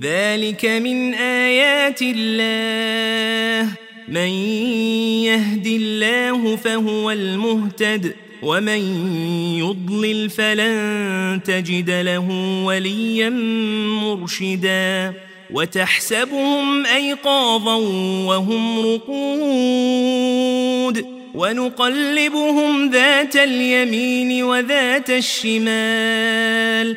ذلك من آيات الله من يهد الله فهو المهتد ومن يضلل فلن تجد له وليا مرشدا وتحسبهم أيقاظا وهم رقود ونقلبهم ذات اليمين وذات الشمال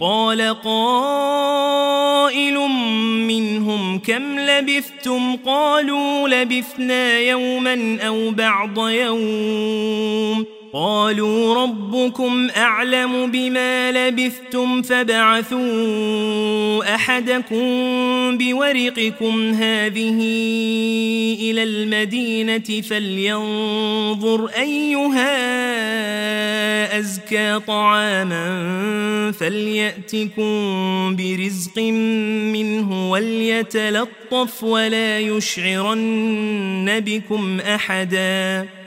قال قائل منهم كم لبثتم؟ قالوا لبثنا يوما أو بعض يوم. قالوا ربكم أعلم بما لبثتم فبعثوا أحدكم بورقكم هذه إلى المدينة فلينظر أيها أزكى طعاما فليأتكم برزق منه وليتلطف ولا يشعرن بكم أحداً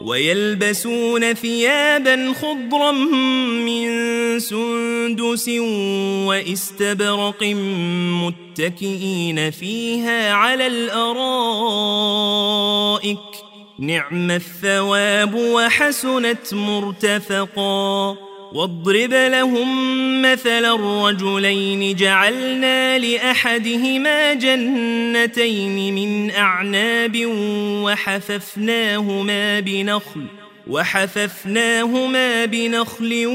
ويلبسون ثيابا خضرا من سندس واستبرق متكئين فيها على الأرائك. نعم الثواب وحسنت مرتفقا. واضرب لهم مثل الرجلين جعلنا لأحدهما جنتين من أعناب وحففناهما بنخل وحففناهما بنخل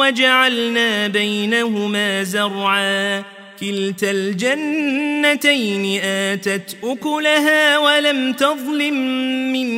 وجعلنا بينهما زرعا. كلتا الجنتين آتت أكلها ولم تظلم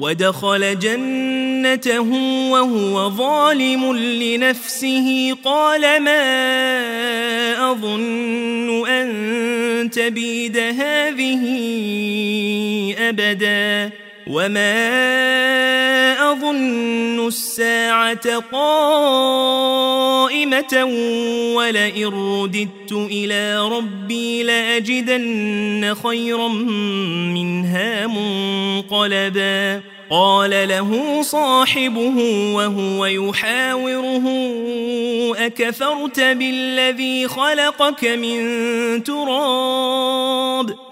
ودخل جنته وهو ظالم لنفسه. قال ما أظن أن تبيد هذه أبدا. وما أظن الساعة قائمة ولئن رددت إلى ربي لأجدن خيرا منها منقلبا قال له صاحبه وهو يحاوره أكفرت بالذي خلقك من تراب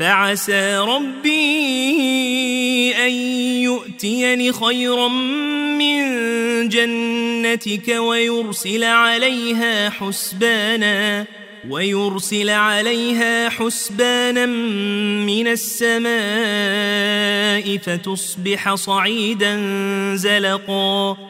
فعسى ربي أن يؤتيني خيرا من جنتك ويرسل عليها حسبانا ويرسل عليها حسبانا من السماء فتصبح صعيدا زلقا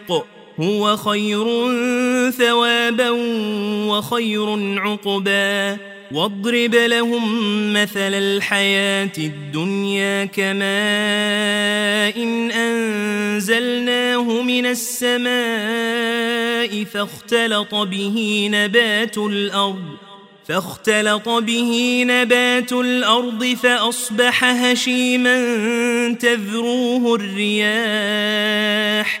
هو خير ثوابا وخير عقبا. واضرب لهم مثل الحياة الدنيا كماء إن أنزلناه من السماء فاختلط به نبات الأرض فاختلط به نبات الأرض فأصبح هشيما تذروه الرياح.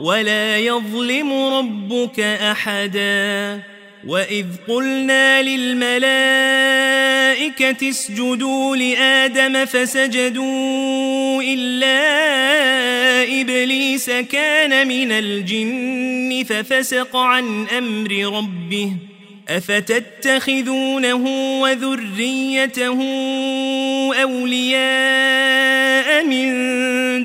ولا يظلم ربك أحدا. وإذ قلنا للملائكة اسجدوا لآدم فسجدوا إلا إبليس كان من الجن ففسق عن أمر ربه. أفتتخذونه وذريته أولياء من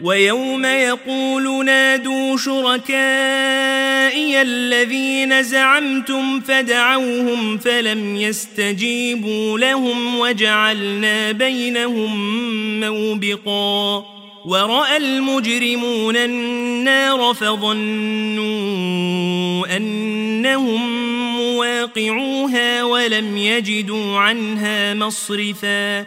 ويوم يقول نادوا شركائي الذين زعمتم فدعوهم فلم يستجيبوا لهم وجعلنا بينهم موبقا ورأى المجرمون النار فظنوا أنهم مواقعوها ولم يجدوا عنها مصرفا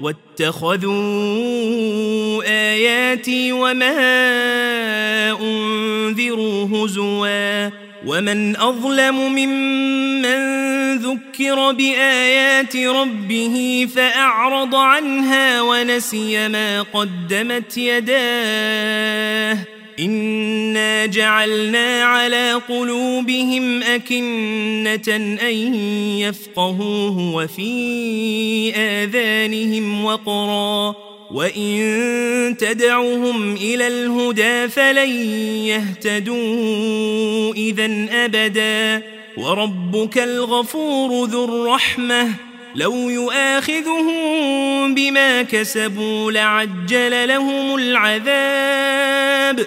واتخذوا آياتي وما أنذروا هزوا ومن أظلم ممن ذكر بآيات ربه فأعرض عنها ونسي ما قدمت يداه إنا جعلنا على قلوبهم أكنة أن يفقهوه وفي آذانهم وقرا وإن تدعوهم إلى الهدى فلن يهتدوا إذا أبدا وربك الغفور ذو الرحمة لو يؤاخذهم بما كسبوا لعجل لهم العذاب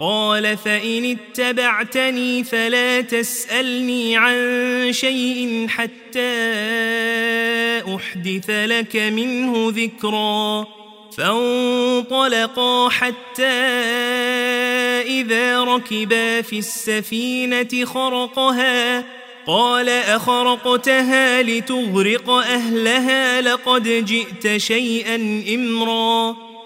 قال فإن اتبعتني فلا تسألني عن شيء حتى أحدث لك منه ذكرا. فانطلقا حتى إذا ركبا في السفينة خرقها. قال أخرقتها لتغرق أهلها لقد جئت شيئا إمرا.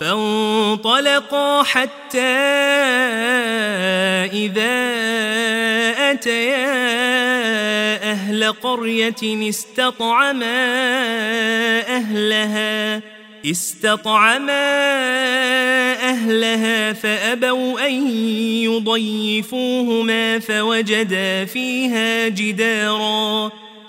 فانطلقا حتى إذا أتيا أهل قرية استطعما أهلها استطعما أهلها فأبوا أن يضيفوهما فوجدا فيها جداراً.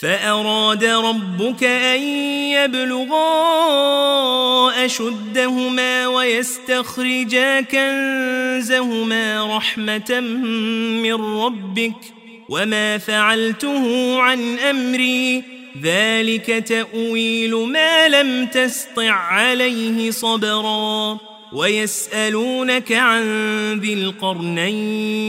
فأراد ربك أن يبلغا أشدهما ويستخرجا كنزهما رحمة من ربك وما فعلته عن أمري ذلك تأويل ما لم تسطع عليه صبرا ويسألونك عن ذي القرنين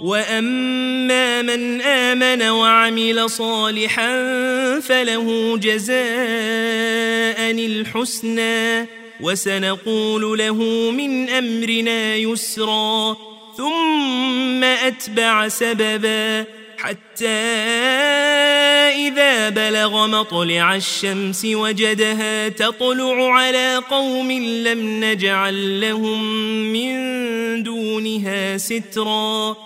وأما من آمن وعمل صالحا فله جزاء الحسنى وسنقول له من أمرنا يسرا ثم أتبع سببا حتى إذا بلغ مطلع الشمس وجدها تطلع على قوم لم نجعل لهم من دونها سترا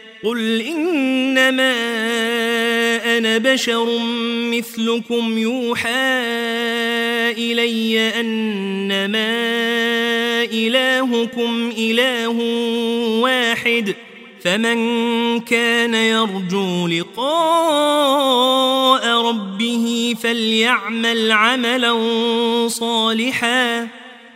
قل إنما أنا بشر مثلكم يوحى إلي أنما إلهكم إله واحد فمن كان يرجو لقاء ربه فليعمل عملا صالحا